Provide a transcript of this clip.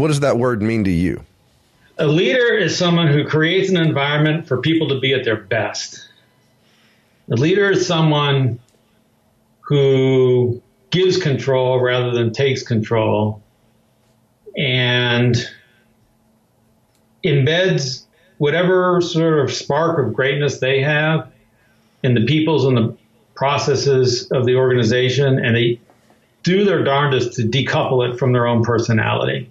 What does that word mean to you? A leader is someone who creates an environment for people to be at their best. A leader is someone who gives control rather than takes control and embeds whatever sort of spark of greatness they have in the peoples and the processes of the organization and they do their darndest to decouple it from their own personality.